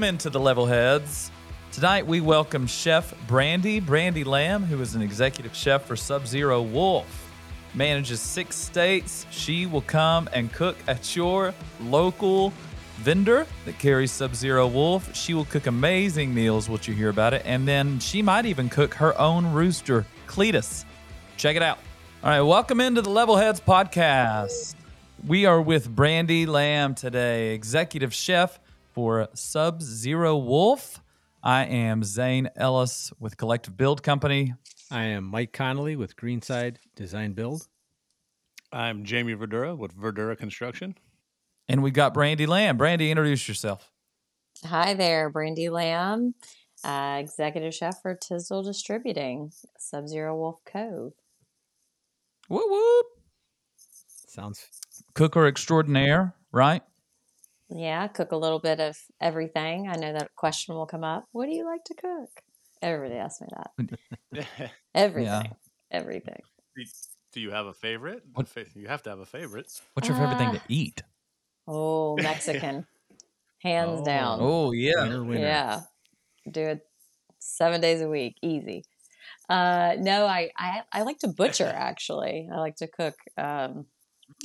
Welcome into the Level Heads. Tonight we welcome Chef Brandie, Brandie Lamb, who is an executive chef for Sub Zero Wolf. Manages six states. She will come and cook at your local vendor that carries Sub Zero Wolf. She will cook amazing meals, what you hear about it. And then she might even cook her own rooster, Cletus. Check it out. All right, welcome into the Level Heads podcast. We are with Brandie Lamb today, executive chef for Sub Zero Wolf. I am Zane Ellis with Collective Build Company. I am Mike Connolly with Greenside Design Build. I'm Jamie Verdura with Verdura Construction. And we've got Brandie Lamb. Brandie, introduce yourself. Hi there, Brandie Lamb, uh, executive chef for Tisdel Distributing, Sub Zero Wolf Cove. Whoop whoop. Sounds Cooker extraordinaire, right? Yeah, cook a little bit of everything. I know that question will come up. What do you like to cook? Everybody asks me that. Everything. Everything. Do you have a favorite? What- You have to have a favorite. What's your favorite thing Uh, to eat? Oh, Mexican. Hands Oh. down. Oh, yeah. winner, winner. Yeah. Do it seven days a week. Easy. Uh, no, I, I, I like to butcher actually. I like to cook. Um,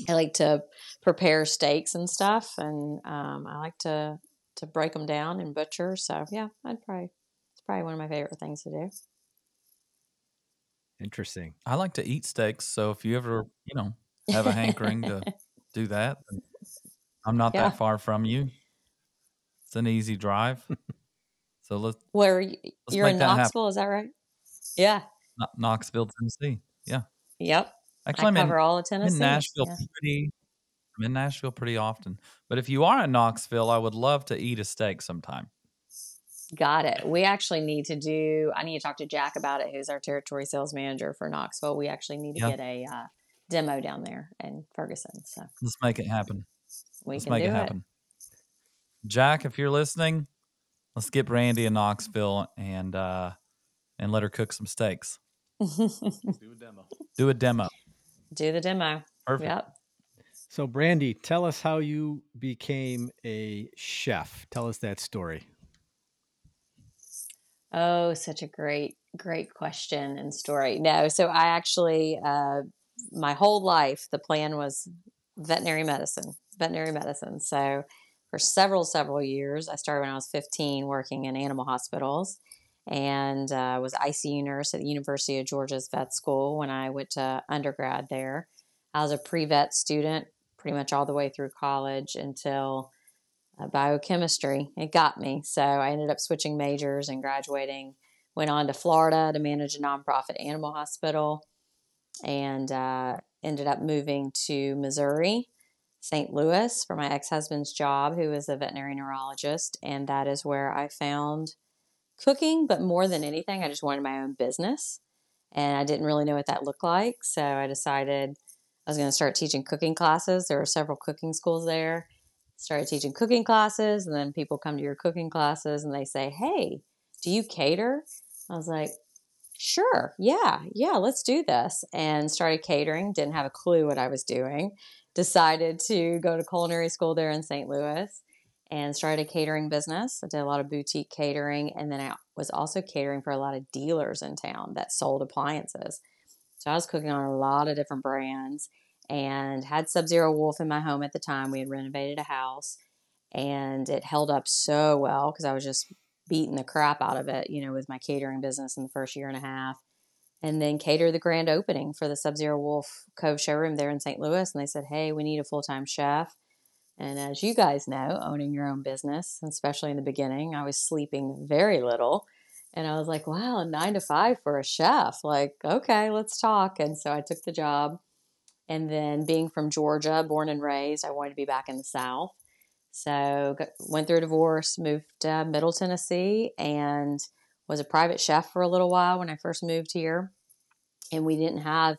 I like to prepare steaks and stuff, and um, I like to to break them down and butcher. So yeah, I'd probably it's probably one of my favorite things to do. interesting. I like to eat steaks. So if you ever, you know, have a hankering to do that, I'm not Yeah. that far from you. It's an easy drive. so let's Where y- you're in that happen. Knoxville, is that right? Yeah. Kno- Knoxville, Tennessee. Yeah. Yep. Actually, I I'm in, cover all of I'm in Nashville Yeah. pretty. I'm in Nashville pretty often. But if you are in Knoxville, I would love to eat a steak sometime. Got it. We actually need to do. I need to talk to Jack about it, who's our territory sales manager for Knoxville. We actually need to Yeah. get a uh, demo down there in Ferguson, so Let's make it happen. we Let's can make do it happen. Jack, if you're listening, let's get Brandie in Knoxville and uh and let her cook some steaks. Do a demo. Do a demo. Do the demo. Perfect. Yep. So, Brandie, tell us how you became a chef. Tell us that story. Oh, such a great, great question and story. No, so I actually, uh, my whole life, the plan was veterinary medicine, veterinary medicine. So for several, several years, I started when I was 15 working in animal hospitals and uh, was ICU nurse at the University of Georgia's vet school when I went to undergrad there. I was a pre vet student pretty much all the way through college until uh, biochemistry. It got me. So I ended up switching majors and graduating. Went on to Florida to manage a nonprofit animal hospital and uh, ended up moving to Missouri, St. Louis for my ex husband's job, who is a veterinary neurologist. And that is where I found cooking. But more than anything, I just wanted my own business. And I didn't really know what that looked like. So I decided I was going to start teaching cooking classes. There were several cooking schools there started teaching cooking classes and then people come to your cooking classes and they say hey do you cater i was like sure yeah yeah let's do this and started catering didn't have a clue what i was doing decided to go to culinary school there in st louis and started a catering business i did a lot of boutique catering and then i was also catering for a lot of dealers in town that sold appliances so i was cooking on a lot of different brands and had Sub Zero Wolf in my home at the time. We had renovated a house and it held up so well because I was just beating the crap out of it, you know, with my catering business in the first year and a half. And then cater the grand opening for the Sub Zero Wolf Cove showroom there in St. Louis. And they said, hey, we need a full time chef. And as you guys know, owning your own business, especially in the beginning, I was sleeping very little. And I was like, wow, nine to five for a chef. Like, okay, let's talk. And so I took the job. And then being from Georgia, born and raised, I wanted to be back in the South. So got, went through a divorce, moved to Middle Tennessee, and was a private chef for a little while when I first moved here. And we didn't have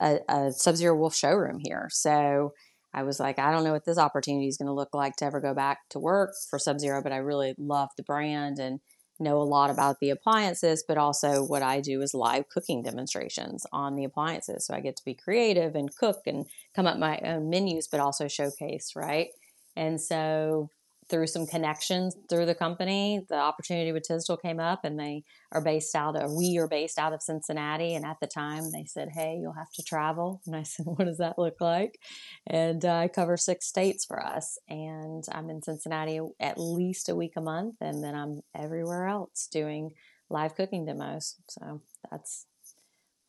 a, a Sub Zero Wolf showroom here. So I was like, I don't know what this opportunity is going to look like to ever go back to work for Sub Zero, but I really love the brand and know a lot about the appliances, but also what I do is live cooking demonstrations on the appliances. So I get to be creative and cook and come up my own menus, but also showcase, right? And so through some connections through the company, the opportunity with Tisdel came up, and they are based out of. We are based out of Cincinnati, and at the time they said, "Hey, you'll have to travel." And I said, "What does that look like?" And uh, I cover six states for us, and I'm in Cincinnati at least a week a month, and then I'm everywhere else doing live cooking demos. So that's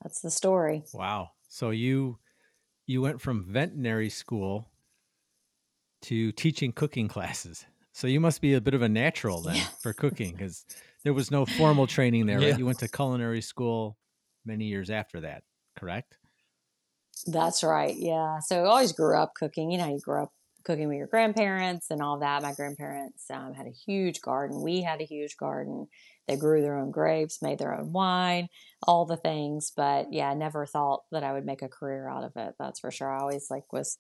that's the story. Wow. So you you went from veterinary school to teaching cooking classes. So you must be a bit of a natural then Yeah. for cooking because there was no formal training there, Yeah. right? You went to culinary school many years after that, correct? That's right. Yeah. So I always grew up cooking. You know, you grew up cooking with your grandparents and all that. My grandparents um, had a huge garden. We had a huge garden. They grew their own grapes, made their own wine, all the things. But yeah, I never thought that I would make a career out of it. That's for sure. I always like was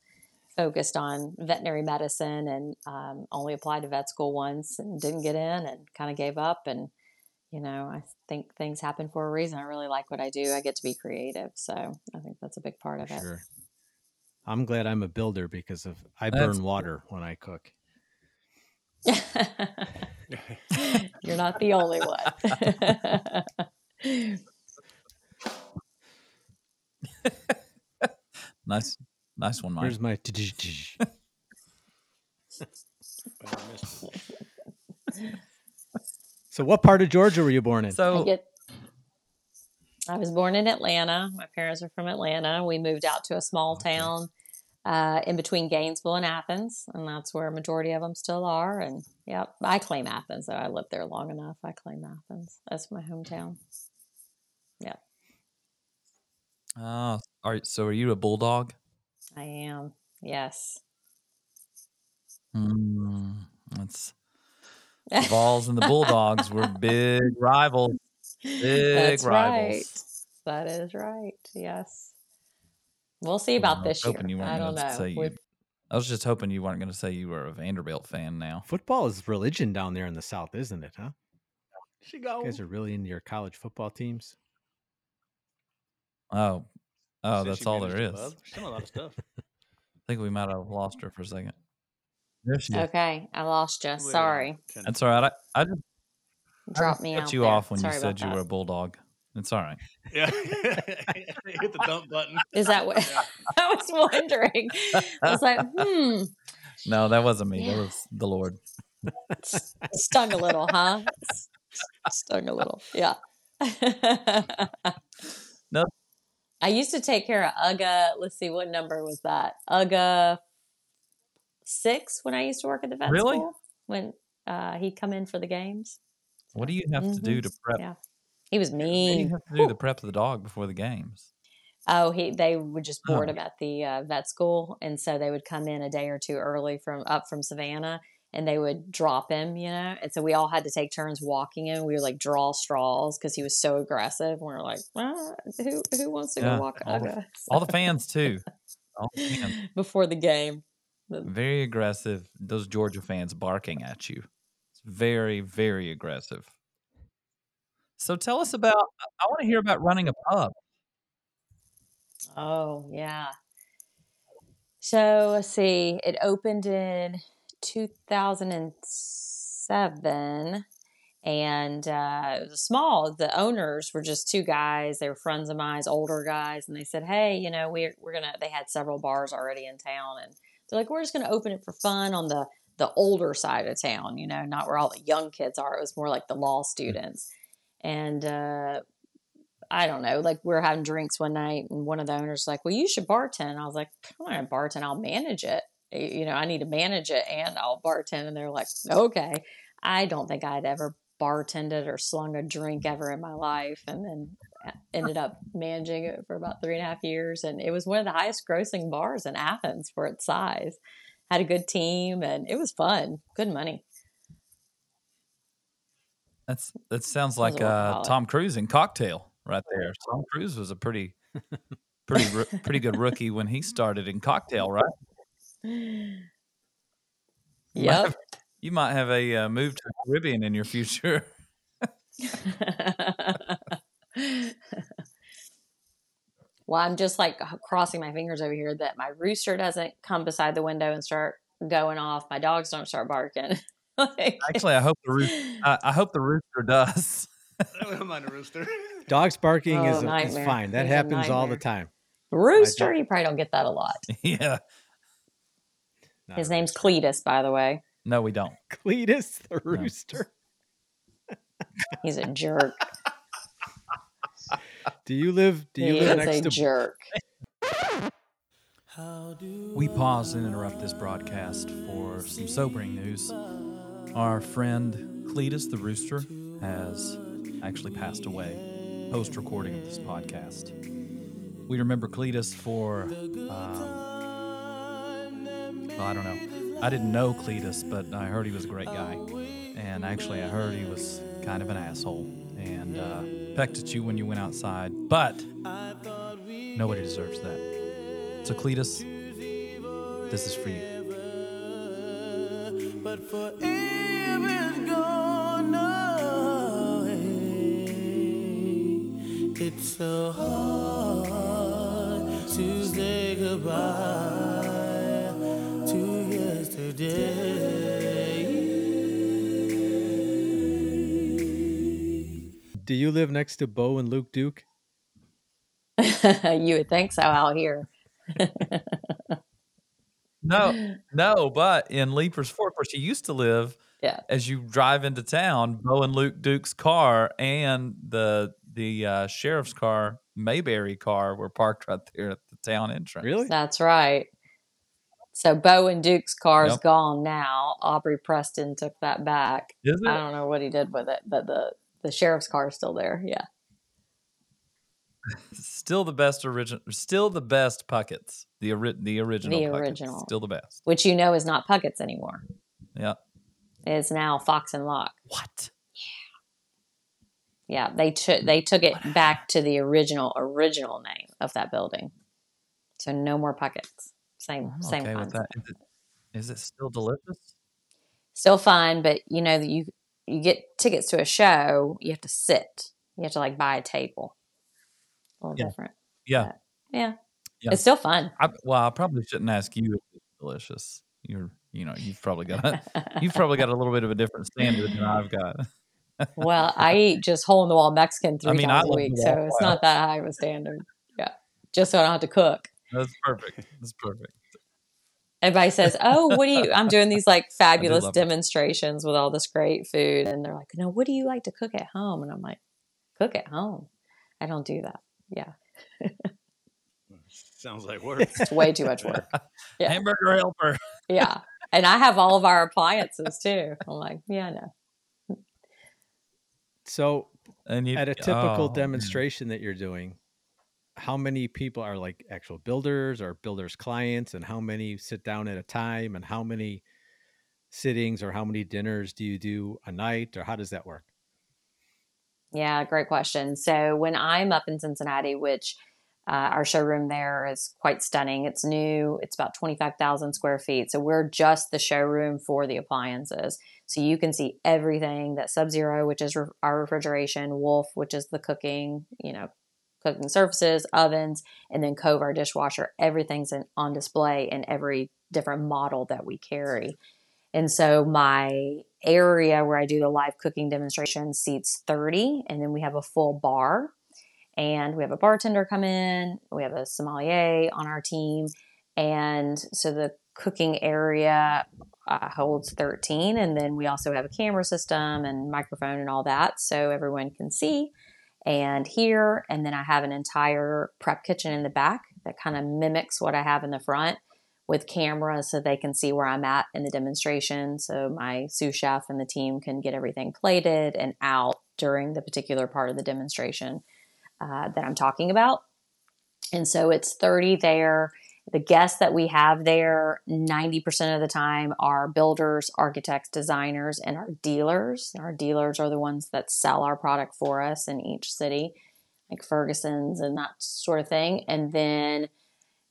focused on veterinary medicine and um, only applied to vet school once and didn't get in and kind of gave up and you know i think things happen for a reason. I really like what i do. I get to be creative. So i think that's a big part of it. I'm glad I'm a builder because of I That's- burn water when I cook. You're not the only one. Nice, nice one, Mike. Where's my But I missed it. So what part of Georgia were you born in? I So get. I was born in Atlanta. My parents are from Atlanta. We moved out to a small Okay. town uh, in between Gainesville and Athens, and that's where a majority of them still are. And yeah, I claim Athens. Though I lived there long enough, I claim Athens. That's my hometown. Yeah. Oh, are so are you a bulldog? I am. Yes. Mm, that's the Vols and the Bulldogs were big rivals. Big That's right. rivals. That is right. Yes. We'll see about I this year. you I don't know. say you- I was just hoping you weren't going to say you were a Vanderbilt fan. Now, Football is religion down there in the South, isn't it? Huh? She go. You guys are really into your college football teams. oh, oh, Said that's all there is. there it, is. bub. She's done a lot of stuff. I think we might have lost her for a second. There she is. Okay, I lost you. Sorry. That's all right. I, I just Drop me cut out you there. off when Sorry you said you that. were a bulldog. It's all right. Yeah. Hit the dump button. Is that what I was wondering? I was like, hmm, No, that wasn't me. Yeah. That was the Lord. stung a little, huh? Stung a little, yeah. No. I used to take care of Uga. Let's see, what number was that? Uga six when I used to work at the vet Really? school. When uh, he'd come in for the games. What do you have to do to prep? Yeah. He was What do you have to do the prep of the dog before the games? Oh, he they would just board Oh. him at the uh, vet school, and so they would come in a day or two early from up from Savannah, and they would drop him, you know. And so we all had to take turns walking him. We would like draw straws because he was so aggressive. And we were like, ah, who who wants to Yeah, go walk all the- All the fans too. All the fans. before the game? Very aggressive. Those Georgia fans barking at you. It's very, very aggressive. So tell us about. I want to hear about running a pub. Oh yeah. So let's see. It opened in 2007, and uh, it was small. The owners were just two guys. They were friends of mine, older guys, and they said, "Hey, you know, we're we're gonna." They had several bars already in town, and they're like, "We're just gonna open it for fun on the the older side of town. You know, not where all the young kids are. It was more like the law students." And uh, I don't know, like we were having drinks one night and one of the owners was like, Well, you should bartend. And I was like, I'm not bartend, I'll manage it. You know, I need to manage it and I'll bartend. And they're like, Okay. I don't think I'd ever bartended or slung a drink ever in my life. And then ended up managing it for about three and a half years. And it was one of the highest grossing bars in Athens for its size. Had a good team and it was fun. Good money. That's that sounds like a uh. Tom Cruise in Cocktail right there. Tom Cruise was a pretty, pretty, pretty good rookie when he started in Cocktail, right? You might Yep. have- You might have a uh, move to the Caribbean in your future. well, I'm just like crossing my fingers over here that my rooster doesn't come beside the window and start going off. My dogs don't start barking. Like- Actually, I hope the rooster. I, I hope the rooster does. I don't mind a rooster. Dogs barking Oh, is, is fine. That He's a happens all the time. rooster, you probably don't get that a lot. yeah. Not His name's rooster. Cletus, by the way. No, we don't. Cletus the rooster. He's a jerk. Do you live? Do you he live is next a to? jerk. We pause and interrupt this broadcast for some sobering news. Our friend Cletus the rooster has actually passed away post recording of this podcast. We remember Cletus for, um, well, I don't know. I didn't know Cletus, but I heard he was a great guy. And actually, I heard he was kind of an asshole and uh, pecked at you when you went outside. But nobody deserves that. So, Cletus, this is for you. but away. It's so hard to say goodbye to yesterday. Do you live next to Bo and Luke Duke? you would think so out here. No, no, but in Leiper's Fork, where she used to live, Yeah. as you drive into town, Bo and Luke Duke's car and the the uh, sheriff's car, Mayberry car, were parked right there at the town entrance. Really? That's right. So Bo and Duke's car is Yep. gone now. Aubrey Preston took that back. Is I don't know what he did with it, but the the sheriff's car is still there. Yeah. Still the best original. Still the best Pucketts. The ori- the original. The Pucketts. original. Still the best. Which you know is not Puckett's anymore. Yeah. It's now Fox and Locke. What? Yeah, they took they took it back to the original original name of that building. So no more Puckett's. Same I'm same okay with concept. that. Is it, is it still delicious? Still fun, but you know that you you get tickets to a show, you have to sit. You have to like buy a table. A little Yeah. different. Yeah. Yeah. Yeah. It's still fun. I, well, I probably shouldn't ask you if it's delicious. You're, you know, you've probably got a, you've probably got a little bit of a different standard than I've got. well, I eat just hole in the wall Mexican three mean, times a week, so it's not that high of a standard. Yeah. Just so I don't have to cook. That's perfect. That's perfect. Everybody says, "Oh, what do you?" I'm doing these like fabulous love it. demonstrations with all this great food, and they're like, "No, what do you like to cook at home?" And I'm like, "Cook at home? I don't do that. Yeah, Sounds like work. it's way too much work. Yeah. Hamburger helper. Yeah, and I have all of our appliances too. I'm like, yeah, no, So And you at a typical oh, man. demonstration that you're doing, how many people are like actual builders or builders clients, and how many sit down at a time, and how many sittings or how many dinners do you do a night, or how does that work? Yeah, great question. So when I'm up in Cincinnati, which uh, our showroom there is quite stunning. It's new. It's about 25,000 square feet. So we're just the showroom for the appliances. So you can see everything that Sub Zero, which is re- our refrigeration, Wolf, which is the cooking, you know, cooking surfaces, ovens, and then Cove, our dishwasher. Everything's in, on display in every different model that we carry. And so my area where I do the live cooking demonstration seats 30, and then we have a full bar. And we have a bartender come in, we have a sommelier on our team. And so the cooking area uh, holds 13. And then we also have a camera system and microphone and all that so everyone can see and here. And then I have an entire prep kitchen in the back that kind of mimics what I have in the front with cameras so they can see where I'm at in the demonstration. So my sous chef and the team can get everything plated and out during the particular part of the demonstration uh, that I'm talking about. And so it's 30 there. The guests that we have there, 90% of the time, are builders, architects, designers, and our dealers. Our dealers are the ones that sell our product for us in each city, like Ferguson's and that sort of thing. And then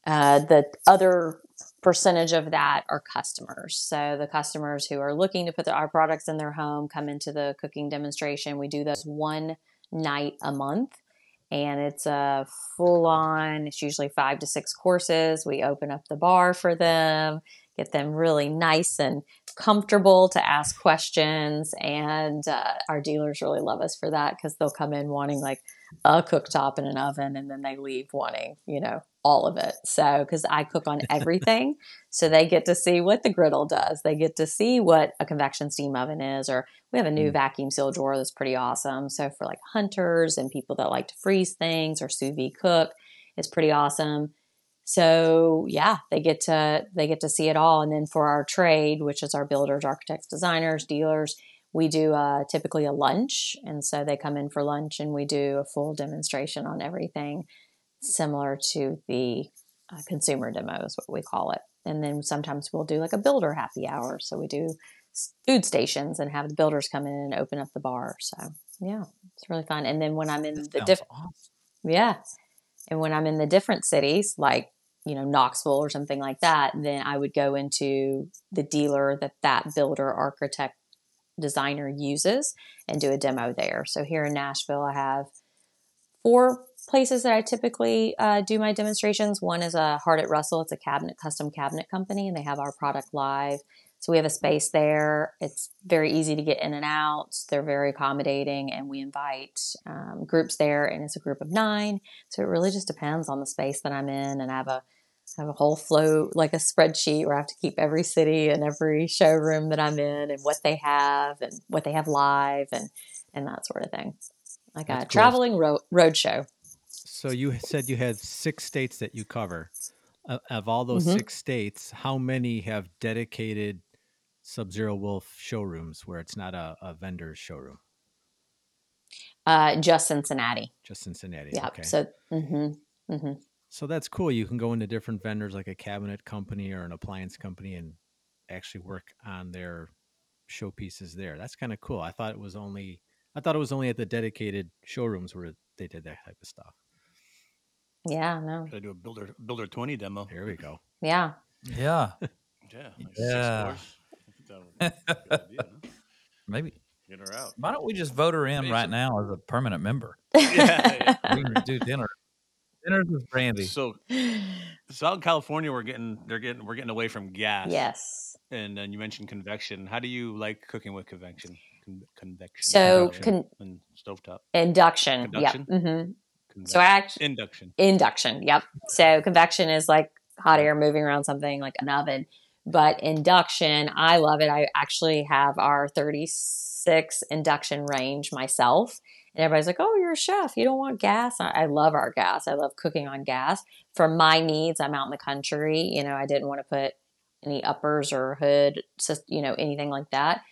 uh, the other percentage of that are customers. So the customers who are looking to put the, our products in their home come into the cooking demonstration. We do those one night a month and it's a full on it's usually five to six courses we open up the bar for them get them really nice and comfortable to ask questions. And uh, our dealers really love us for that because they'll come in wanting like a cooktop and an oven, and then they leave wanting, you know, all of it. So, because I cook on everything, so they get to see what the griddle does. They get to see what a convection steam oven is, or we have a new Mm. vacuum seal drawer that's pretty awesome. So, for like hunters and people that like to freeze things or sous vide cook, it's pretty awesome. So, yeah, they get to they get to see it all. And then for our trade, which is our builders, architects, designers, dealers, we do uh, typically a lunch, and so they come in for lunch, and we do a full demonstration on everything, similar to the uh, consumer demo is what we call it. And then sometimes we'll do like a builder happy hour, so we do food stations and have the builders come in and open up the bar. So yeah, it's really fun. And then when I'm in That the different, awesome. yeah. And when I'm in the different cities, like, you know, Knoxville or something like that, then I would go into the dealer that that builder, architect, designer uses and do a demo there. So here in Nashville, I have four places that I typically uh, do my demonstrations. One is a Hard at Russell. It's a cabinet, custom cabinet company, and they have our product live. So we have a space there. It's very easy to get in and out. They're very accommodating, and we invite um, groups there, and it's a group of nine. So it really just depends on the space that I'm in, and I have a have a whole flow like a spreadsheet where I have to keep every city and every showroom that I'm in, and what they have, and what they have live, and and that sort of thing. Like a cool. traveling ro- road show. So you said you had six states that you cover. Uh, of all those Mhm. six states, how many have dedicated Sub Zero Wolf showrooms where it's not a, a vendor's showroom? Uh, just Cincinnati. Just Cincinnati. Yep. Okay. So, mm-hmm, hmm So that's cool. You can go into different vendors like a cabinet company or an appliance company and actually work on their showpieces there. That's kind of cool. I thought it was only I thought it was only at the dedicated showrooms where they did that type of stuff. yeah, no, Should I do a builder builder twenty demo? Here we go. yeah. Yeah. Yeah. like Yeah. floors. I think that would be a good idea, huh? Maybe. Get her out. Why don't we just vote her in Maybe right now as a permanent member? yeah, We can do dinner. Dinners with Brandie. So, so out in California, we're getting they're getting we're getting away from gas. yes. And then you mentioned convection. How do you like cooking with convection? Con- convection. So, convection con- and stovetop. Induction. Induction? Yep. hmm Convec- So I actually induction. induction. Yep. So convection is like hot air moving around something like an oven, but induction, I love it. I actually have our 36 induction range myself. And everybody's like, "Oh, you're a chef. You don't want gas." I, love our gas. I love cooking on gas. For my needs, I'm out in the country. You know, I didn't want to put any uppers or hood, you know, anything like that.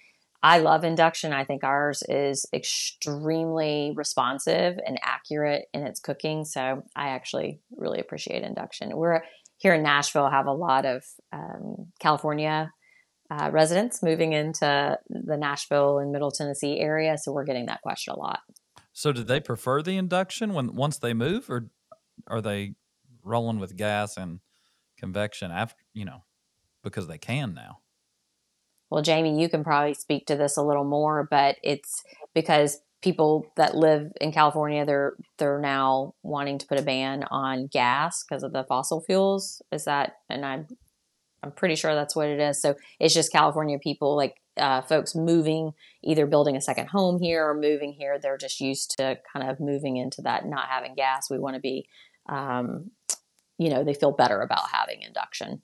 I love induction. I think ours is extremely responsive and accurate in its cooking. So I actually really appreciate induction. We're here in Nashville, have a lot of um, California uh, residents moving into the Nashville and Middle Tennessee area. So we're getting that question a lot. So, did they prefer the induction when once they move, or are they rolling with gas and convection after? You know, because they can now. Well, Jamie, you can probably speak to this a little more, but it's because people that live in California they're they're now wanting to put a ban on gas because of the fossil fuels. Is that and I'm I'm pretty sure that's what it is. So it's just California people like uh, folks moving, either building a second home here or moving here. They're just used to kind of moving into that not having gas. We want to be, um, you know, they feel better about having induction.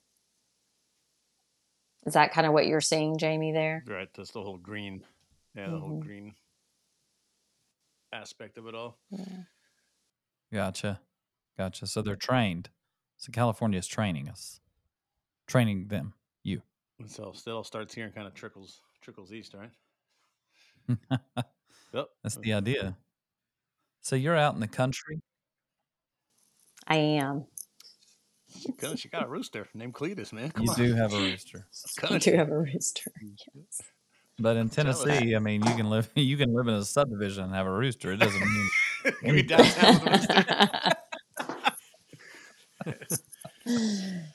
Is that kind of what you're seeing, Jamie? There. Right. That's the whole green. Yeah, the whole Mhm. green aspect of it all. Gotcha, gotcha. So they're trained. So California is training us, training them. You. And so it all starts here and kind of trickles trickles east, right? Yep. That's uh, the idea. So you're out in the country. I am. She got, got a rooster named Cletus, man. Come You on. do have a rooster, I Country. do have a rooster. Mm, yes. but in Tennessee, I mean, you can live you can live in a subdivision and have a rooster. It doesn't mean Give me downtown with a rooster.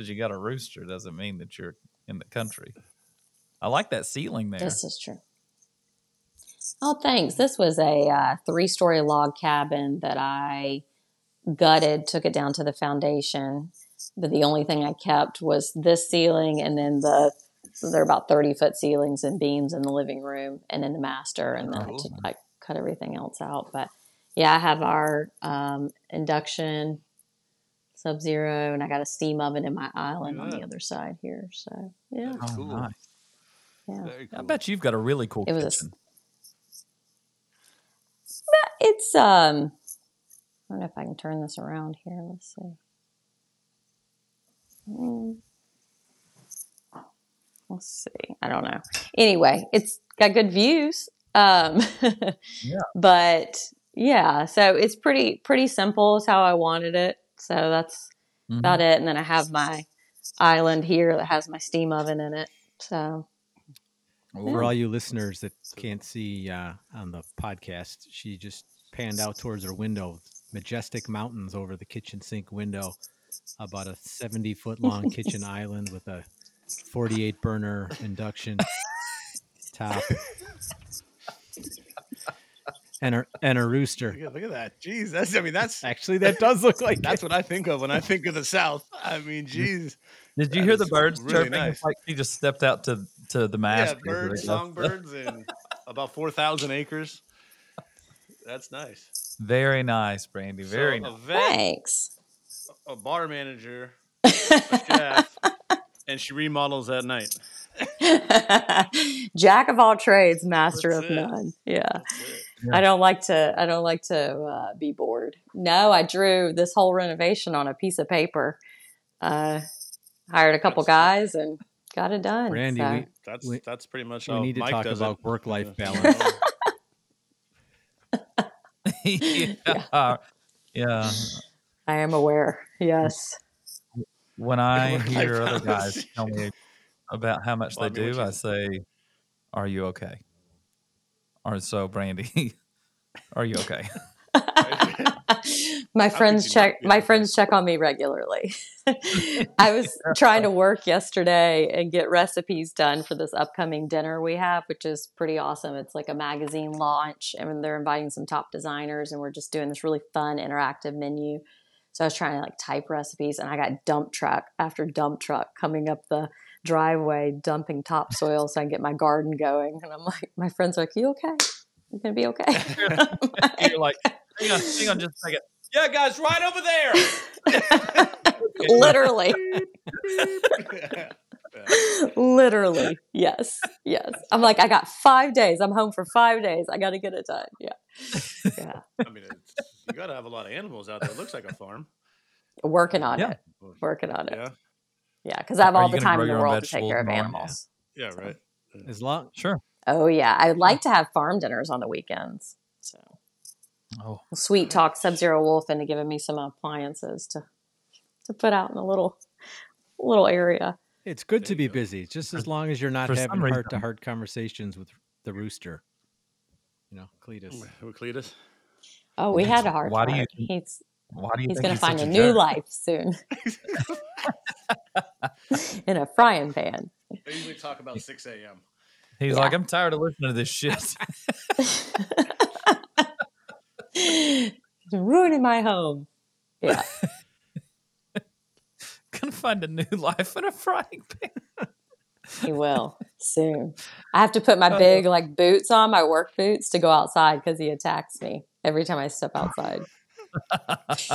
Because you got a rooster doesn't mean that you're in the country. I like that ceiling there. This is true. Oh, thanks. This was a uh, three story log cabin that I gutted, took it down to the foundation, but the only thing I kept was this ceiling and then the so they're about 30 foot ceilings and beams in the living room and in the master and then I, t- I cut everything else out but yeah i have our um, induction sub zero and i got a steam oven in my island on the other side here so yeah Oh, Cool. nice. yeah Very I bet you've got a really cool It was a s- kitchen. it's um i don't know if i can turn this around here let's see Hmm. let's see i don't know anyway it's got good views um Yeah. but yeah so it's pretty pretty simple is how i wanted it so that's Mhm. about it and then i have my island here that has my steam oven in it so For all you listeners that can't see uh, on the podcast, she just panned out towards her window. Majestic mountains over the kitchen sink window. About a 70 foot long kitchen island with a 48 burner induction top. And a, and a rooster. Look at, look at that. Jeez, that's I mean that's Actually, that does look like that's what I think of when I think of the South. I mean, jeez. Did you hear the birds really chirping? nice. Like he just stepped out to to the Yeah, mast. birds, songbirds, and about four thousand acres. That's nice. Very nice, Brandie. Very so nice. Vet, thanks a bar manager, a chef, and she remodels at night. jack of all trades master That's of it. none yeah That's it. Yeah. I don't like to. I don't like to uh, be bored. No, I drew this whole renovation on a piece of paper. Uh, hired a couple guys and got it done. Randy, so. we, That's We- that's pretty much we how need to Mike talk about work-life balance. yeah. yeah. I am aware. Yes. When I hear other guys tell me about how much Well, I they mean, do, I say, "Are you okay?" Or so, Brandie, are you okay? my friends check my okay? friends check on me regularly i was trying to work yesterday and get recipes done for this upcoming dinner we have which is pretty awesome it's like a magazine launch and they're inviting some top designers and we're just doing this really fun interactive menu so i was trying to like type recipes and i got dump truck after dump truck coming up the driveway dumping topsoil so i can get my garden going. And i'm like my friends are like you okay? You're gonna be okay? You're like, hang on, hang on, just a second. Yeah, guys, right over there. literally. Literally. Yes yes. I'm like i got five days. I'm home for five days. I gotta get it done. Yeah. Yeah. I mean, it's, you got to have a lot of animals out there. It looks like a farm. working on Yeah. it. Working on it. Yeah. Yeah because i have all the time in the world to take care of and all that? animals Yeah. Right. As long Sure. oh yeah i would like to have farm dinners on the weekends so Oh, sweet talk sub-zero wolf into giving me some appliances to to put out in a little little area It's good There to be go. busy, just as long as you're not for having heart to heart conversations with the rooster. You know, Cletus. Who Cletus? oh we had a hard Why do you heart. he's why do you he's gonna find a a new jerk? life soon in a frying pan They usually talk about 6 a.m. He's Yeah. like, I'm tired of listening to this shit. ruining my home. Yeah, Gonna find a new life in a frying pan. he will soon. I have to put my oh. big like boots on, my work boots, to go outside because he attacks me every time I step outside.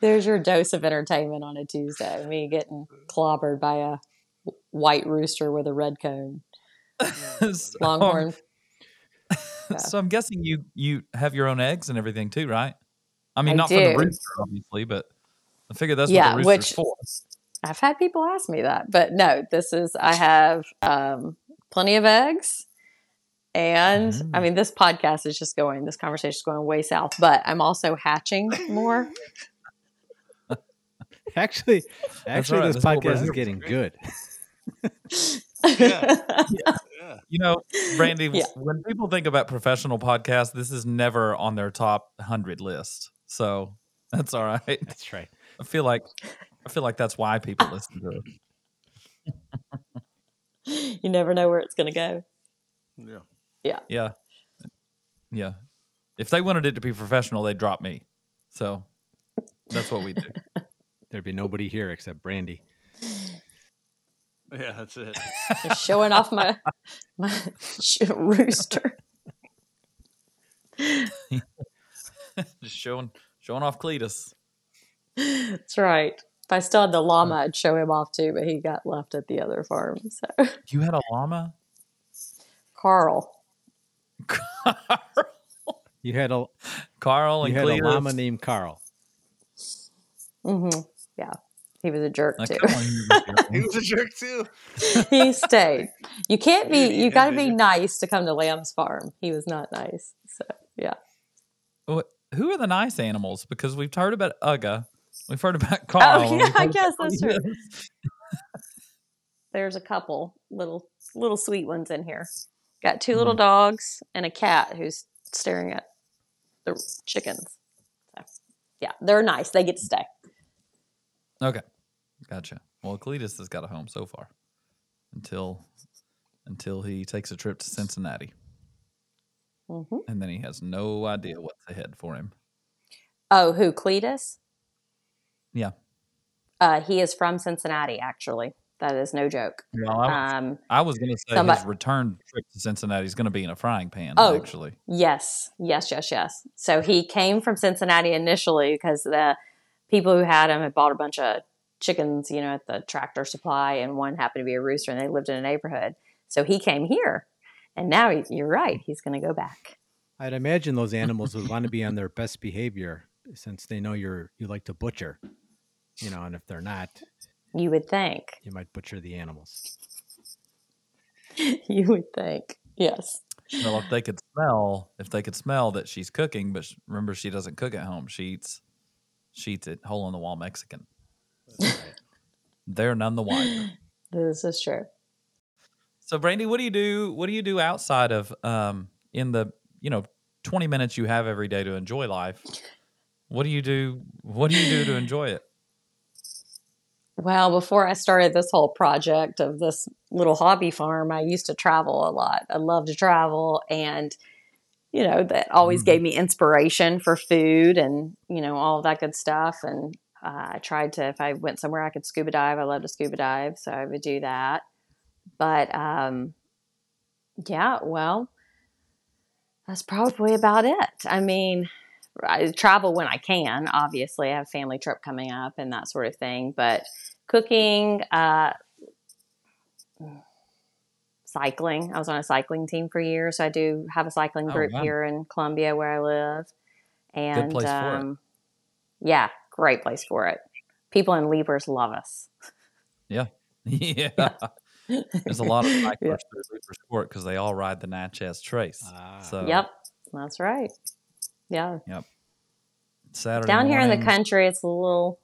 There's your dose of entertainment on a Tuesday. Me getting clobbered by a white rooster with a red cone, So- longhorn. Yeah. So I'm guessing you you have your own eggs and everything too, right? I mean, I not for the rooster, obviously, but I figure that's Yeah, what the which- for. I've had people ask me that, but no, this is I have um, plenty of eggs. And I Mm. mean, this podcast is just going, this conversation is going way south, but I'm also hatching more. Actually, actually, right, this that's podcast is here for. getting good. Yeah. Yeah. You know, Brandie, Yeah. when people think about professional podcasts, this is never on their top 100 list. So that's all right. That's right. I feel like I feel like that's why people listen to it. you never know where it's going to go. Yeah. Yeah. Yeah. Yeah. If they wanted it to be professional, they'd drop me. So that's what we do. there'd be nobody here except Brandie. Yeah, that's it. Just showing off my my rooster. Just showing showing off Cletus. That's right. If I still had the llama, I'd show him off too, but he got left at the other farm. So You had a llama? Carl. You had a Carl and you had a Cletus. llama named Carl. hmm Yeah, he was a jerk I too. kinda wanna hear this he was a jerk too. he stayed. You can't be. Did he? You got to be nice to come to Lamb's farm. He was not nice. So yeah. What- Who are the nice animals? Because we've heard about Uga. We've heard about Carl. Oh, yeah, I guess that's true. There's a couple little little sweet ones in here. Got 2 Mm-hmm. little dogs and a cat who's staring at the chickens. So, yeah, they're nice. They get to stay. Okay. Gotcha. Well, Cletus has got a home so far until until he takes a trip to Cincinnati. hmm And then he has no idea what's ahead for him. Oh, who Cletus? Yeah. Uh, he is from Cincinnati. Actually, that is no joke. Well, I was, Um, I was going to say somebody- his return trip to Cincinnati is going to be in a frying pan, Oh. actually. Yes, yes, yes, yes. So he came from Cincinnati initially because the people who had him had bought a bunch of chickens, you know, at the tractor supply, and one happened to be a rooster, and they lived in a neighborhood. So he came here, and now he, you're right, he's going to go back. I'd imagine those animals would want to be on their best behavior since they know you're you like to butcher. You know, and if they're not, You would think. you might butcher the animals. You would think. Yes. Well, if they could smell, if they could smell that she's cooking, but remember she doesn't cook at home. She eats, she eats at hole in the wall Mexican. They're none the wiser. This is true. So, Brandie, what do you do? What do you do outside of um in the you know twenty minutes you have every day to enjoy life? What do you do? What do you do to enjoy it? Well, before I started this whole project of this little hobby farm, I used to travel a lot. I love to travel and you know, that always Mhm. gave me inspiration for food and, you know, all that good stuff and uh, I tried to if I went somewhere I could scuba dive. I love to scuba dive, so I would do that. But um yeah, well, that's probably about it. I mean, I travel when I can. Obviously, I have a family trip coming up and that sort of thing. But cooking, uh, cycling. I was on a cycling team for years. So I do have a cycling Oh, group wow. here in Columbia where I live. And place for it. um, yeah, great place for it. People in Leiper's love us. Yeah, Yeah. there's a lot of cyclists Yeah. through Leiper's Fork because they all ride the Natchez Trace. Ah. so Yep, that's right. Yeah. Yep. Saturday down here in the country, it's a little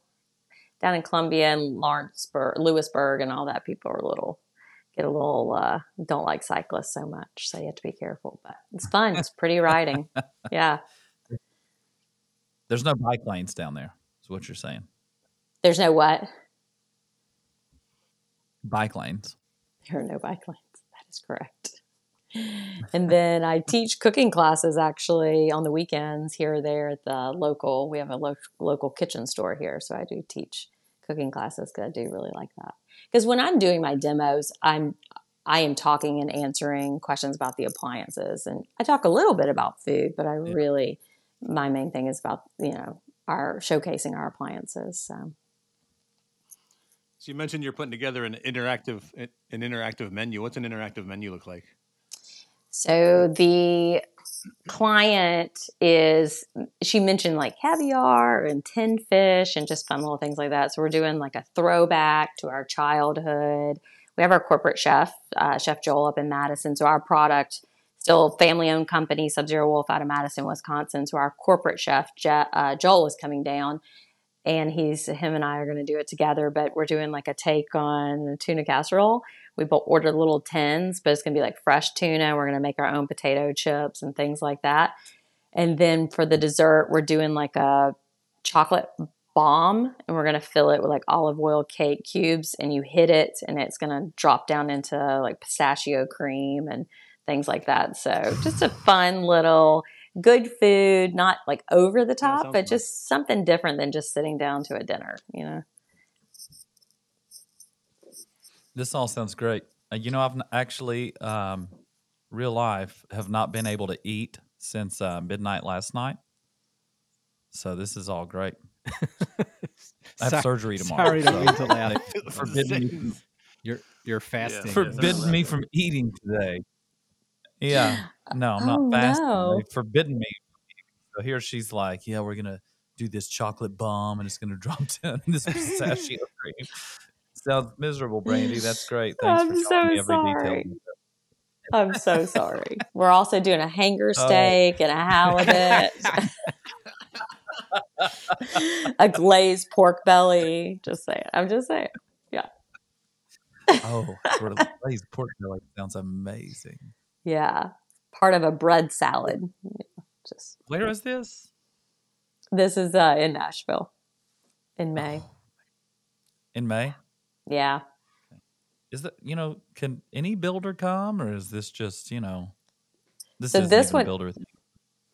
down in Columbia and Lawrenceburg, Lewisburg, and all that. People are a little get a little uh, don't like cyclists so much, so you have to be careful. But it's fun. It's pretty riding. Yeah, There's no bike lanes down there. Is what you're saying? there's no what. Bike lanes. There are no bike lanes. That is correct. And then I teach cooking classes actually on the weekends here or there at the local. We have a lo- local kitchen store here, so I do teach cooking classes because I do really like that. Because when I'm doing my demos, I'm I am talking and answering questions about the appliances, and I talk a little bit about food, but I Yeah. really my main thing is about you know our showcasing our appliances. So So you mentioned you're putting together an interactive an interactive menu. What's an interactive menu look like? So the client is she mentioned like caviar and tin fish and just fun little things like that. So we're doing like a throwback to our childhood. We have our corporate chef, uh, Chef Joel up in Madison. So our product, still family owned company, Sub Zero Wolf out of Madison, Wisconsin. So our corporate chef, Je- uh, Joel, is coming down and he's him and I are going to do it together. But we're doing like a take on tuna casserole. We both ordered little tins, but it's going to be like fresh tuna. We're going to make our own potato chips and things like that. And then for the dessert, we're doing like a chocolate bomb and we're going to fill it with like olive oil cake cubes and you hit it and it's going to drop down into like pistachio cream and things like that. So just a fun little good food, not like over the top, but nice. just something different than just sitting down to a dinner, you know. This all sounds great. Uh, you know, I've actually, um, real life, have not been able to eat since uh, midnight last night. So this is all great. I have sorry, surgery tomorrow. Sorry to so. Forbidden. You're you're fasting. Yeah. Forbidden me from eating today. Yeah, no, I'm not Oh, fasting. no. They've forbidden me. So here she's like, "Yeah, we're gonna do this chocolate bomb, and it's gonna drop down in this pistachio cream." Sounds miserable, Brandie. That's great. Thanks I'm for telling me so every detail. sorry. I'm so sorry. We're also doing a hanger Oh. steak and a halibut, a glazed pork belly. Just saying. I'm just saying. Yeah. oh, glazed pork belly sounds amazing. Yeah. Part of a bread salad. Just Where is this? this is uh, in Nashville in May. Oh, in May. Yeah. Is that you know? Can any builder come, or is this just you know? This So isn't this a one- builder. thing.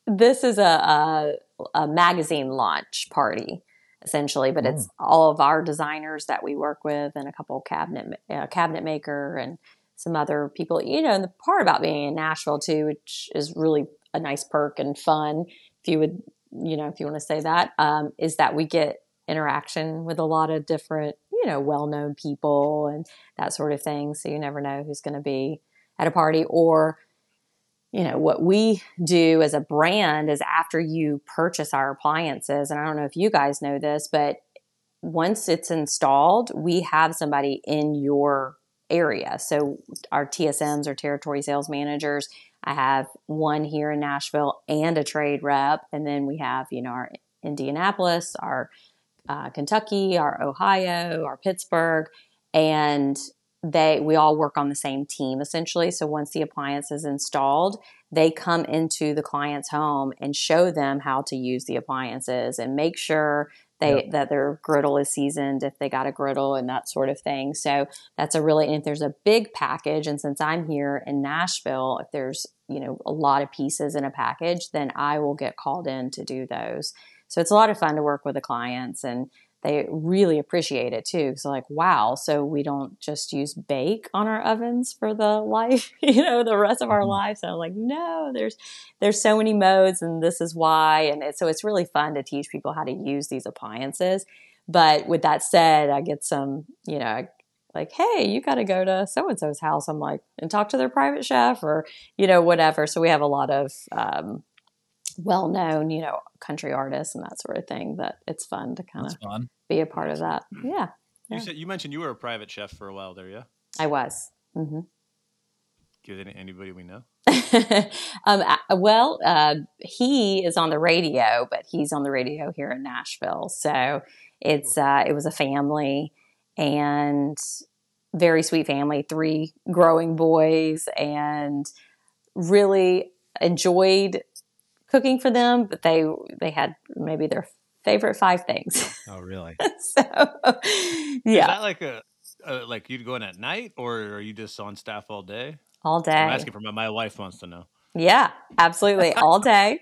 This is a, a, a magazine launch party, essentially, but it's Oh. all of our designers that we work with and a couple cabinet uh, cabinet maker and some other people. You know, the part about being in Nashville too, which is really a nice perk and fun, if you would, you know, if you want to say that, um, is that we get interaction with a lot of different, you know, well known people and that sort of thing. So you never know who's going to be at a party or you know what we do as a brand is after you purchase our appliances and i don't know if you guys know this but once it's installed we have somebody in your area. So our tsms or territory sales managers i have one here in nashville and a trade rep. And then we have you know our indianapolis our uh, kentucky our ohio our pittsburgh. And they we all work on the same team essentially. So once the appliance is installed they come into the client's home and show them how to use the appliances and make sure they that their griddle is seasoned if they got a griddle and that sort of thing. So that's a really and if there's a big package and since i'm here in nashville if there's you know a lot of pieces in a package then i will get called in to do those. So it's a lot of fun to work with the clients and they really appreciate it too. Because like, wow, so we don't just use bake on our ovens for the life, you know, the rest of our Mhm. lives. And I'm like, no, there's there's so many modes, and this is why. And it, so it's really fun to teach people how to use these appliances. But with that said, I get some, you know, like, hey, you got to go to so and so's house. I'm like, and talk to their private chef or you know whatever. So we have a lot of um, well known, you know, country artists and that sort of thing. That it's fun to kind of fun. be a part of that. Yeah, You Yeah. said you mentioned you were a private chef for a while there, yeah? I was. Mm-hmm. Give it to anybody we know. um, well, uh, he is on the radio, but he's on the radio here in Nashville. So it's uh, it was a family and very sweet family, three growing boys, and really enjoyed cooking for them. But they they had maybe their favorite five things. Oh, really? So yeah, that like a, uh, like you'd go in at night or are you just on staff all day? all day. I'm asking for my, my wife wants to know. Yeah, absolutely. All day.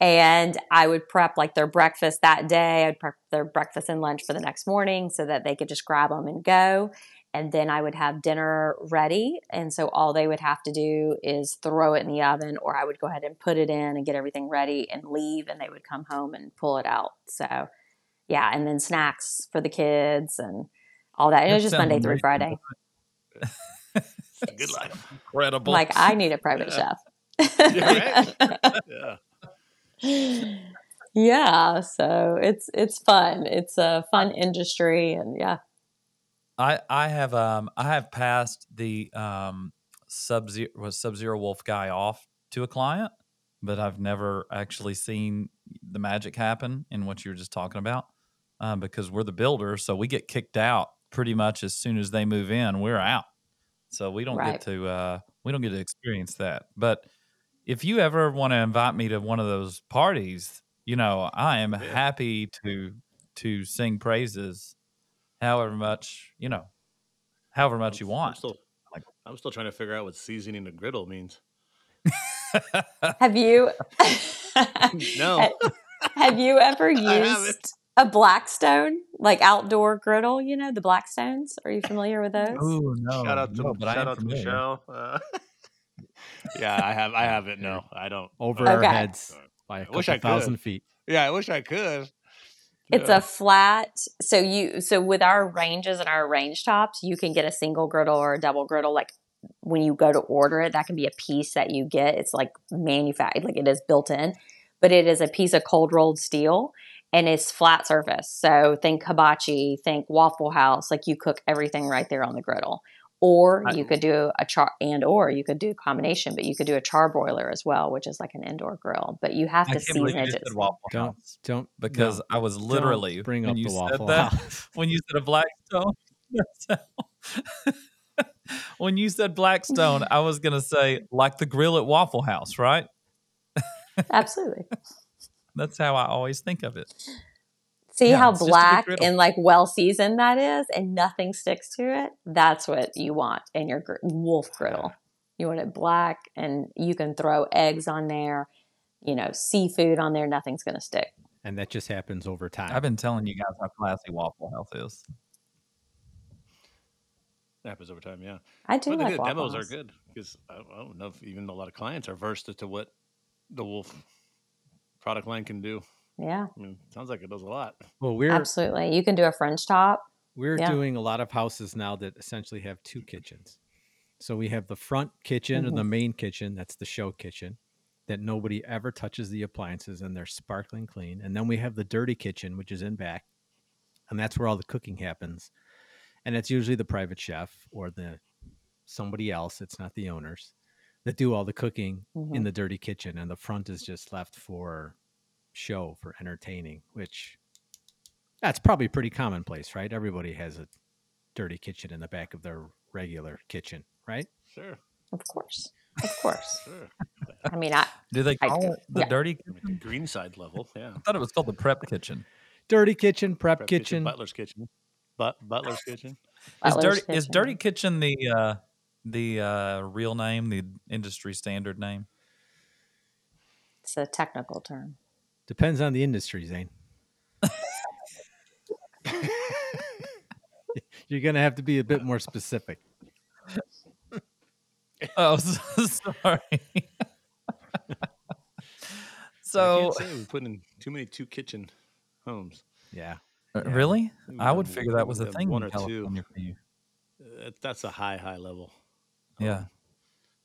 And I would prep like their breakfast that day. I'd prep their breakfast and lunch for the next morning so that they could just grab them and go. And then I would have dinner ready. And so all they would have to do is throw it in the oven, or I would go ahead and put it in and get everything ready and leave. And they would come home and pull it out. So, yeah. And then snacks for the kids and all that. And it was just Monday through. Friday. Good life. Incredible. Like, I need a private Yeah. chef. Yeah, yeah so it's it's fun it's a fun industry and yeah I I have um I have passed the um sub zero was sub zero wolf guy off to a client, but I've never actually seen the magic happen in what you were just talking about. Um, because we're the builder, so we get kicked out pretty much as soon as they move in. We're out, so we don't Right. get to uh we don't get to experience that. But if you ever want to invite me to one of those parties, you know I am happy to to sing praises however much you know however much you I'm want still, Like- I'm still trying to figure out what seasoning a griddle means. have you No. have you ever used a Blackstone, like outdoor griddle, you know, the Blackstones. Are you familiar with those? Oh no! shout out to no, shout am out to. Michelle. Uh, yeah, I have I have it. No, I don't. Over but- our heads by a I couple wish I could. thousand feet. Yeah, I wish I could. It's Yeah. a flat. So you so with our ranges and our range tops, you can get a single griddle or a double griddle. Like when you go to order it, that can be a piece that you get. It's like manufactured, like it is built in, but it is a piece of cold rolled steel and it's flat surface. So think hibachi, think Waffle House. Like you cook everything right there on the griddle. Or I- you could do a char and or you could do a combination, but you could do a char broiler as well, which is like an indoor grill. But you have I to can't season it. just just- said Waffle Don't House don't because no, I was literally bring up you the said Waffle that House. when you said a Blackstone. that's when you said Blackstone, I was gonna say like the grill at Waffle House, right? Absolutely. That's how I always think of it. See Yeah, how it's just a big black and like well seasoned that is, and nothing sticks to it. That's what you want in your gr- wolf griddle. You want it black, and you can throw eggs on there, you know, seafood on there. Nothing's going to stick. and that just happens over time. I've been telling you guys how classy Waffle House is. It happens over time. Yeah, I do but the like good demos House. are good because I, I don't know if even a lot of clients are versed as to what the Wolf product line can do. Yeah, I mean, sounds like it does a lot. well, we're absolutely. You can do a French top. we're Yeah. doing a lot of houses now that essentially have two kitchens. So we have the front kitchen or the main kitchen, that's the show kitchen, that nobody ever touches the appliances and they're sparkling clean. And then we have the dirty kitchen, which is in back, and that's where all the cooking happens. And it's usually the private chef or the somebody else, it's not the owners, that do all the cooking Mhm. in the dirty kitchen and the front is just left for show for entertaining, which that's probably pretty commonplace, right? Everybody has a dirty kitchen in the back of their regular kitchen, right? Sure, Of course, of course. sure. I mean, I Do they call do, it the yeah. dirty kitchen? green side level. Yeah, I thought it was called the prep kitchen. Dirty kitchen, prep, Prep kitchen. Butler's kitchen, but Butler's kitchen. Is Butler's dirty is dirty kitchen the uh the uh real name, the industry standard name? It's a technical term. Depends on the industry, Zane. You're gonna have to be a bit more specific. Oh, sorry. So can't say we put in too many two kitchen homes. Yeah. uh, Yeah. really, We I would have- figure that was we a thing one or two. California for. Uh, that's a high, high level. Yeah,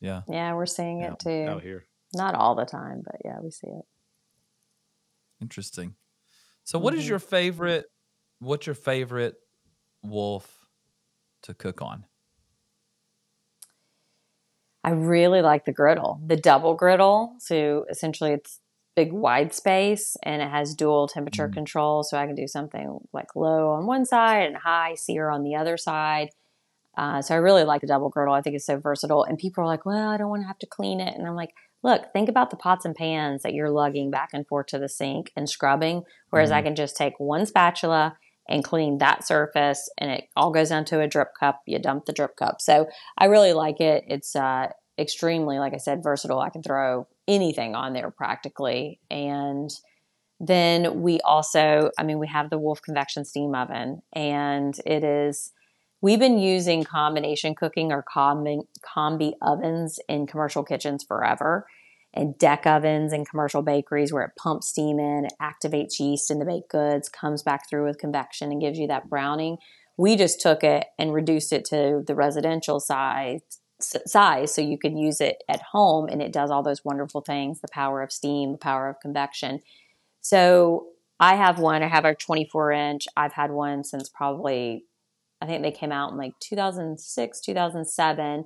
yeah. Yeah, we're seeing Yeah, it too. out here. Not all the time, but yeah, we see it. Interesting. So, what is Mhm. your favorite? What's your favorite wolf to cook on? I really like the griddle, the double griddle. So essentially, it's big wide space and it has dual temperature Mm. control. So I can do something like low on one side and high sear on the other side. Uh, so I really like the double griddle. I think it's so versatile. And people are like, well, I don't want to have to clean it. And I'm like, look, think about the pots and pans that you're lugging back and forth to the sink and scrubbing. Whereas I can just take one spatula and clean that surface and it all goes down a drip cup. You dump the drip cup. So I really like it. It's uh, extremely, like I said, versatile. I can throw anything on there practically. And then we also, I mean, we have the Wolf convection steam oven, and it is. We've been using combination cooking or combi, combi ovens in commercial kitchens forever, and deck ovens in commercial bakeries where it pumps steam in, it activates yeast in the baked goods, comes back through with convection, and gives you that browning. We just took it and reduced it to the residential size size so you could use it at home and it does all those wonderful things the power of steam the power of convection so i have one i have a 24 inch i've had one since probably i think they came out in like 2006 2007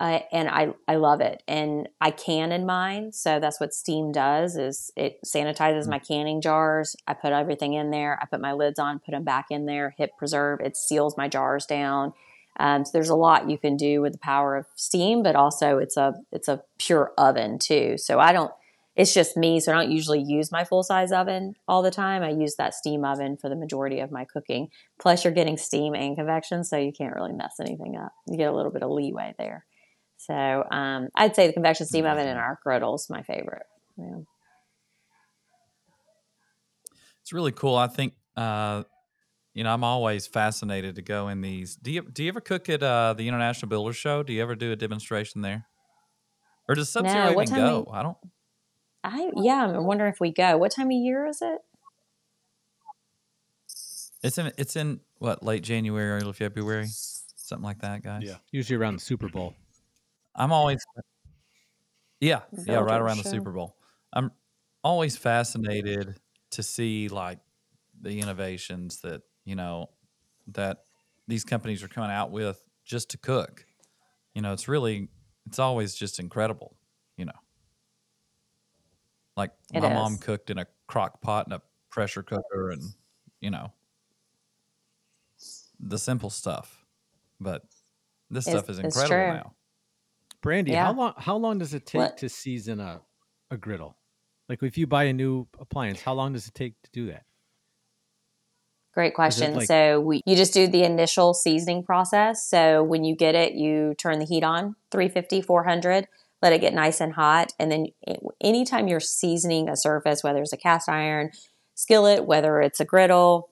uh, and I, I love it. And i can in mine so that's what steam does is it sanitizes my canning jars. I put everything in there. I put my lids on put them back in there hit preserve. It seals my jars down. Um, so there's a lot you can do with the power of steam, but also it's a it's a pure oven too. So I don't. It's just me, so I don't usually use my full size oven all the time. I use that steam oven for the majority of my cooking. Plus, you're getting steam and convection, so you can't really mess anything up. You get a little bit of leeway there. So um, I'd say the convection steam oven and our griddle's my favorite. Yeah. It's really cool. I think uh, you know I'm always fascinated to go in these. Do you do you ever cook at uh, the International Builders Show? Do you ever do a demonstration there, or does Sub Zero No, even go? we- I don't. I yeah, I'm wondering if we go. What time of year is it? It's in it's in what late January, early February, something like that, guys. Yeah. Usually around the Super Bowl. I'm always yeah yeah right Builder around the. Super Bowl. I'm always fascinated to see like the innovations that you know that these companies are coming out with just to cook. You know, it's really it's always just incredible. You know, like It my mom cooked in a crock pot and a pressure cooker, and you know the simple stuff. But this It's- stuff is incredible now. Brandie, Yeah. how long how long does it take What? to season a, a griddle? Like if you buy a new appliance, how long does it take to do that? Great question. like- so we you just do the initial seasoning process. So when you get it, you turn the heat on 350, 400, let it get nice and hot, and then anytime you're seasoning a surface, whether it's a cast iron skillet, whether it's a griddle,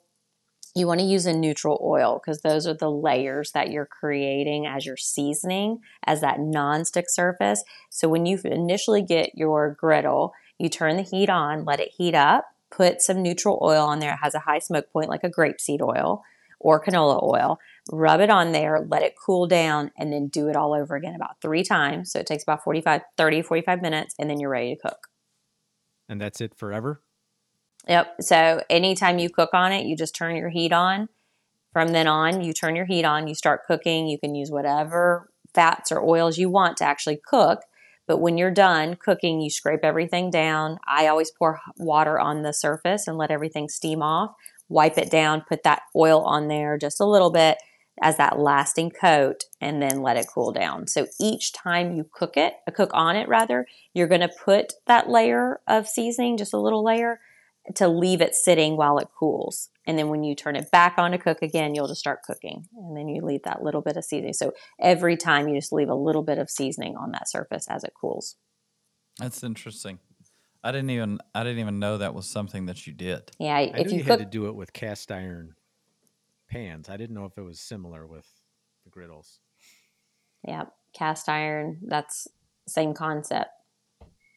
you want to use a neutral oil because those are the layers that you're creating as you're seasoning as that non-stick surface. So when you initially get your griddle, you turn the heat on, let it heat up, put some neutral oil on there. It has a high smoke point like a grapeseed oil or canola oil. Rub it on there, let it cool down, and then do it all over again about three times. So it takes about 45, 30, 45 minutes, and then you're ready to cook. And that's it forever? Yep. So anytime you cook on it, you just turn your heat on. From then on, you turn your heat on, you start cooking. You can use whatever fats or oils you want to actually cook. But when you're done cooking, you scrape everything down. I always pour water on the surface and let everything steam off. Wipe it down, put that oil on there just a little bit as that lasting coat, and then let it cool down. So each time you cook it, uh, cook on it rather, you're going to put that layer of seasoning, just a little layer, to leave it sitting while it cools. And then when you turn it back on to cook again, you'll just start cooking. And then you leave that little bit of seasoning. So every time you just leave a little bit of seasoning on that surface as it cools. That's interesting. I didn't even I didn't even know that was something that you did. Yeah, I if knew you you cook had to do it with cast iron pans. I didn't know if it was similar with the griddles. yeah, cast iron, that's same concept.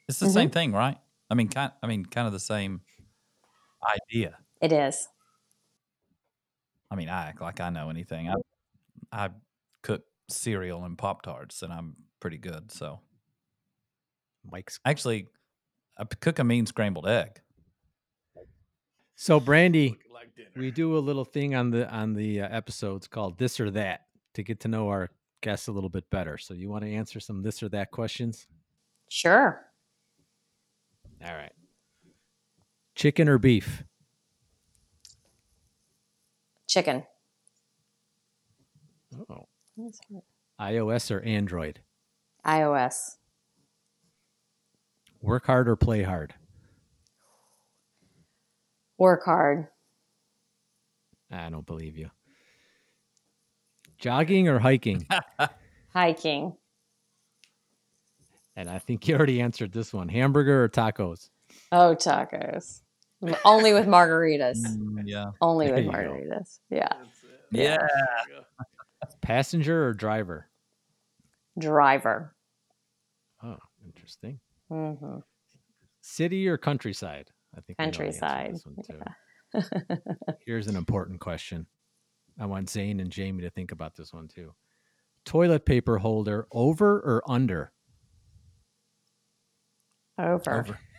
It's the Mm-hmm. same thing, right? I mean, kind I mean, kind of the same idea. It is. I mean, I act like I know anything. I I cook cereal and pop tarts, and I'm pretty good. So Mike's actually, I p- cook a mean scrambled egg. So Brandie, Like we do a little thing on the on the uh, episodes called this or that to get to know our guests a little bit better. So you want to answer some this or that questions? Sure. All right. Chicken or beef? Chicken. Oh. iOS or Android? iOS. Work hard or play hard? Work hard. I don't believe you. Jogging or hiking? Hiking. and I think you already answered this one. Hamburger or tacos? Oh, tacos. Only with margaritas. Mm, yeah, Only There with you go. margaritas. Yeah. yeah. Passenger or driver? Driver. Oh, interesting. Hmm City or countryside? I think we know the answer to Countryside. this one, too. Here's an important question. I want Zane and Jamie to think about this one too. Toilet paper holder over or under? Over. Over.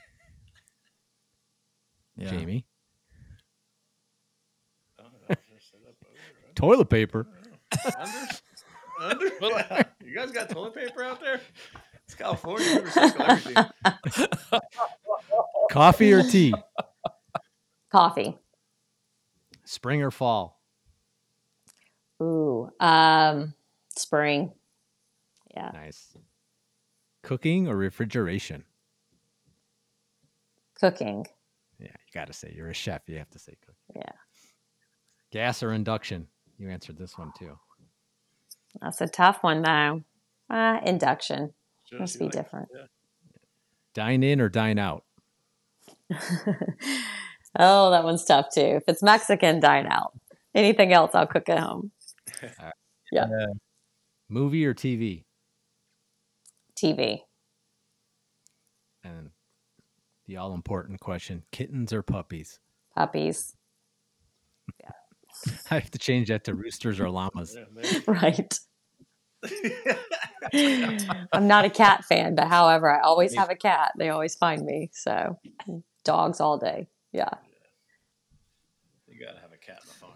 Yeah. Jamie. Toilet paper. Under? Yeah. You guys got toilet paper out there? It's California. We recycle everything. Coffee or tea? Coffee. Spring or fall? Ooh. Um, spring. Yeah. Nice. Cooking or refrigeration? Cooking. Yeah, you got to say you're a chef. You have to say cooking. Yeah. Gas or induction? You answered this one too. That's a tough one though. Uh, induction. Shows Must be like- different. yeah. Dine in or dine out? Oh, that one's tough too. If it's Mexican, dine out. Anything else, I'll cook at home. Yeah. Uh, movie or TV? TV. And the all important question kittens or puppies? Puppies. Yeah. I have to change that to roosters or llamas. Yeah, Right. I'm not a cat fan, but however, I always have a cat. They always find me. So dogs all day. Yeah. you gotta have a cat on the farm.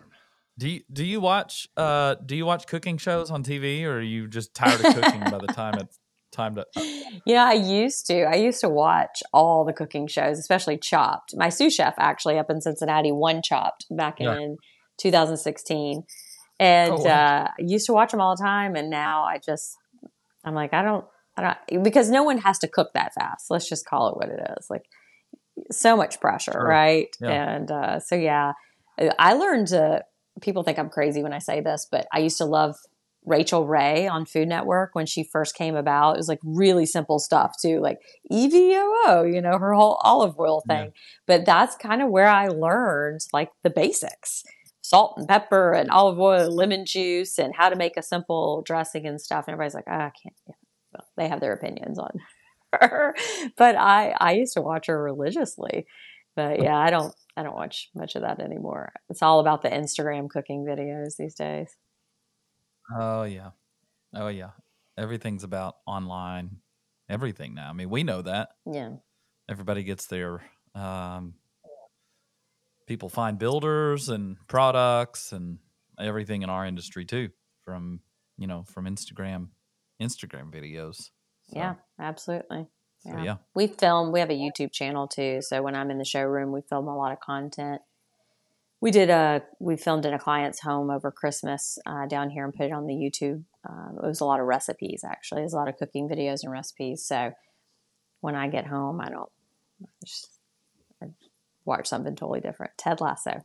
Do you do you watch uh do you watch cooking shows on TV or are you just tired of cooking by the time it's time to Yeah, I used to. I used to watch all the cooking shows, especially Chopped. My sous chef actually up in Cincinnati won Chopped back Yeah. in 2016. And Oh, wow. uh, I used to watch them all the time. And now I just, I'm like, I don't, I don't, because no one has to cook that fast. Let's just call it what it is. Like, so much pressure, Sure. right? Yeah. And uh, so, yeah, I learned to, people think I'm crazy when I say this, but I used to love Rachael Ray on Food Network when she first came about. It was like really simple stuff too, like EVOO, you know, her whole olive oil Yeah. thing. But that's kind of where I learned like the basics salt and pepper and olive oil, lemon juice, and how to make a simple dressing and stuff. And everybody's like, oh, I can't. Yeah. Well, they have their opinions on her. but I, I used to watch her religiously. But yeah, I don't I don't watch much of that anymore. It's all about the Instagram cooking videos these days. Oh yeah. Oh yeah. Everything's about online. Everything now. I mean, we know that. Yeah. Everybody gets their um people find builders and products and everything in our industry too from, you know, from Instagram Instagram videos. So, Yeah, absolutely. so, yeah. yeah. We film, we have a YouTube channel too. So when I'm in the showroom, we film a lot of content. We did a, we filmed in a client's home over Christmas uh, down here and put it on the YouTube. Um, it was a lot of recipes actually. There's a lot of cooking videos and recipes. So when I get home, I don't I just watch something totally different. Ted Lasso.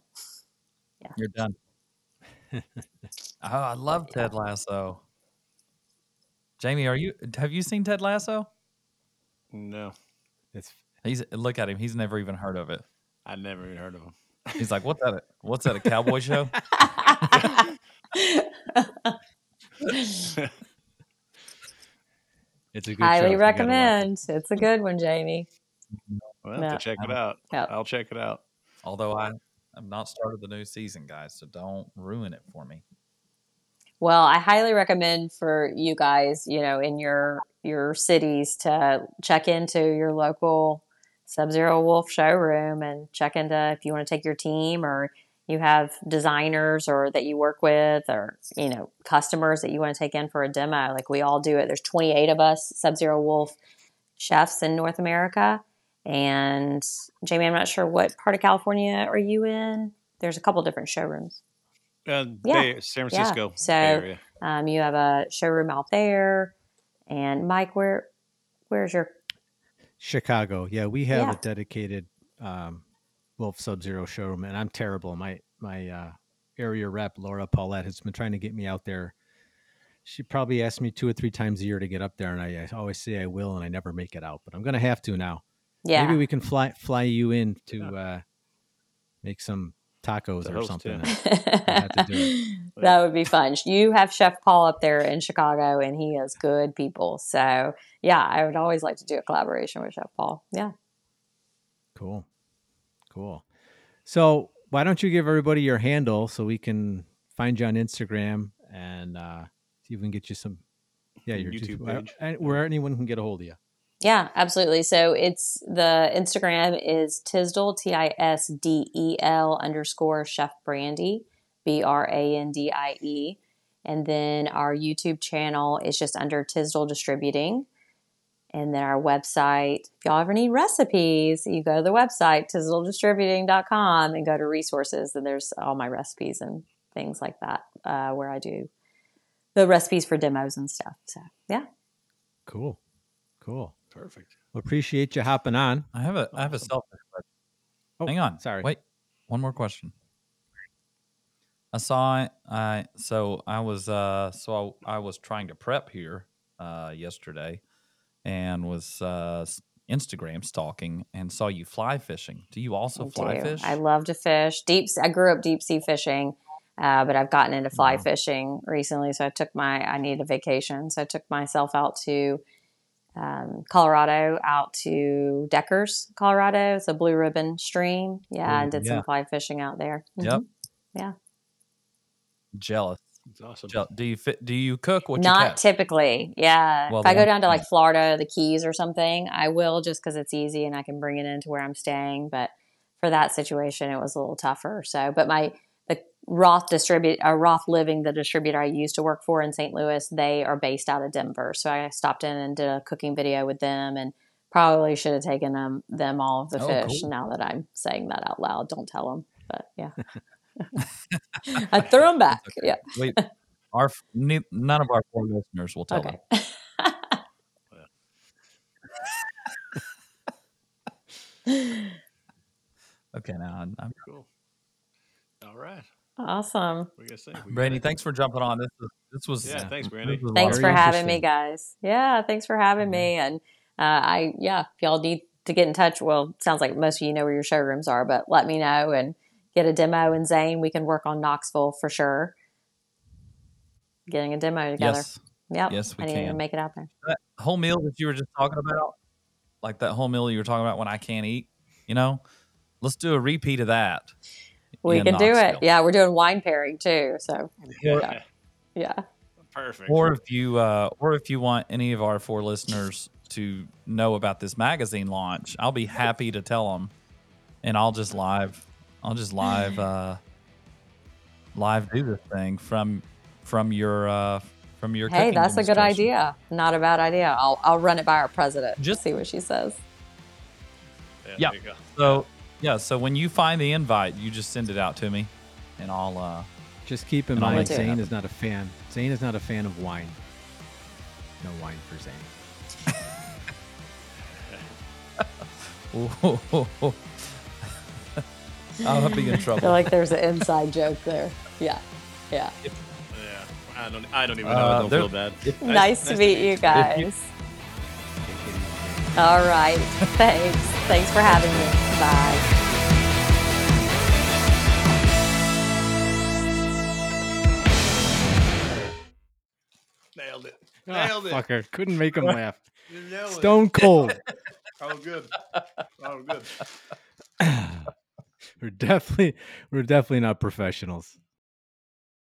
Yeah. You're done. oh, I love Ted Lasso. Jamie, are you have you seen Ted Lasso? No, It's He's look at him. He's never even heard of it. I never even heard of him. He's like, "What's that? What's that? A cowboy show?" it's a good Highly you gotta watch it. recommend. It's a good one, Jamie. Mm-hmm. Well, I have No. to check it out. Yep. I'll check it out. Although I have not started the new season, guys, so don't ruin it for me. Well, I highly recommend for you guys, you know, in your your cities to check into your local Sub Zero Wolf showroom and check into if you want to take your team or you have designers or that you work with or you know customers that you want to take in for a demo. Like we all do it. There's 28 of us Sub Zero Wolf chefs in North America, and Jamie, I'm not sure what part of California are you in. There's a couple different showrooms. Uh, Yeah. Bay, San Francisco So- Bay area. Um, you have a showroom out there, and Mike, where where's your? Chicago. Yeah, we have Yeah. a dedicated um, Wolf Sub Zero showroom, and I'm terrible. My my uh, area rep Laura Paulette has been trying to get me out there. She probably asked me two or three times a year to get up there, and I, I always say I will, and I never make it out. But I'm gonna have to now. Yeah, Maybe we can fly fly you in to uh, make some tacos To or something. yeah. have to do that would be fun. You have Chef Paul up there in Chicago, and he is good people. So yeah, I would always like to do a collaboration with Chef Paul. Yeah. Cool. Cool. So why don't you give everybody your handle so we can find you on Instagram and uh, see if we can get you some yeah, your YouTube where- page. and where anyone can get a hold of you. Yeah, absolutely. So it's the Instagram is Tisdel T I S D E L underscore Chef Brandie B R A N D I E, and then our YouTube channel is just under Tisdel Distributing, and then our website. If y'all ever need recipes, you go to the website tisdeldistributing.com and go to resources, and there's all my recipes and things like that uh, where I do the recipes for demos and stuff. So yeah. Cool. Cool. Perfect. Well, appreciate you hopping on. I have a I have a Awesome. selfish question. Oh, Hang on. sorry. Wait. One more question. I saw it. I so I was uh so I, I was trying to prep here uh yesterday and was uh Instagram stalking and saw you fly fishing. Do you also I fly do. fish? I love to fish. Deep. I grew up deep sea fishing, uh, but I've gotten into fly Wow. fishing recently. So I took my. I needed a vacation, so I took myself out to um, Colorado, out to Deckers, Colorado. It's a blue ribbon stream. Yeah, Ooh, and did yeah. some fly fishing out there. Yep. Mhm. Yeah. Jealous. It's awesome. Jeal- Do you fit? Do you cook what Not catch? typically. Yeah. Well, if I go down to like Florida, the Keys or something, I will just because it's easy and I can bring it into where I'm staying. But for that situation, it was a little tougher. So, but my the Roth distribute, uh, Roth Living, the distributor I used to work for in St. Louis, they are based out of Denver. So I stopped in and did a cooking video with them, and probably should have taken them them all of the Oh, fish. cool. Now that I'm saying that out loud, don't tell them. But yeah, I threw them back. Yeah. Wait, our none of our four listeners will tell Okay. them. Okay, now I'm, I'm Cool. All right. awesome. What do you guys think? We Brandie. Thanks for jumping on. This was this was Yeah, thanks, this Brandie. was Thanks for having me, guys. Yeah, thanks for having me. And uh, I, yeah, if y'all need to get in touch, well, sounds like most of you know where your showrooms are, but let me know and get a demo And Zane. We can work on Knoxville for sure. Getting a demo together. Yes, Yep. yes, we I need to can. make it out there. that whole meal that you were just talking about, like that whole meal you were talking about when I can't eat. You know, let's do a repeat of that. We in can do it. Yeah, we're doing wine pairing too. So, Yeah. yeah. Perfect. Or if you, uh, or if you want any of our four listeners to know about this magazine launch, I'll be happy to tell them, and I'll just live, I'll just live, uh, live do this thing from from your uh from your. Hey, that's a good idea. Not a bad idea. I'll, I'll run it by our president. Just- Just see what she says. yeah, Yeah. There you go. So yeah, so when you find the invite, you just send it out to me, and I'll. uh Just keep in mind, Zane happen. is not a fan. Zane is not a fan of wine. No wine for Zane. I'll be in I feel trouble. like there's an inside joke there. Yeah. Yeah. Yeah. I don't. I don't even know. Uh, I don't feel bad. Nice, to meet you guys. All right. Thanks. Thanks for having me. Bye. Nailed it. Ah, Nailed it. Fucker. Couldn't make him laugh. You nailed it. Stone cold. Oh, good. Oh, good. we're definitely we're definitely not professionals.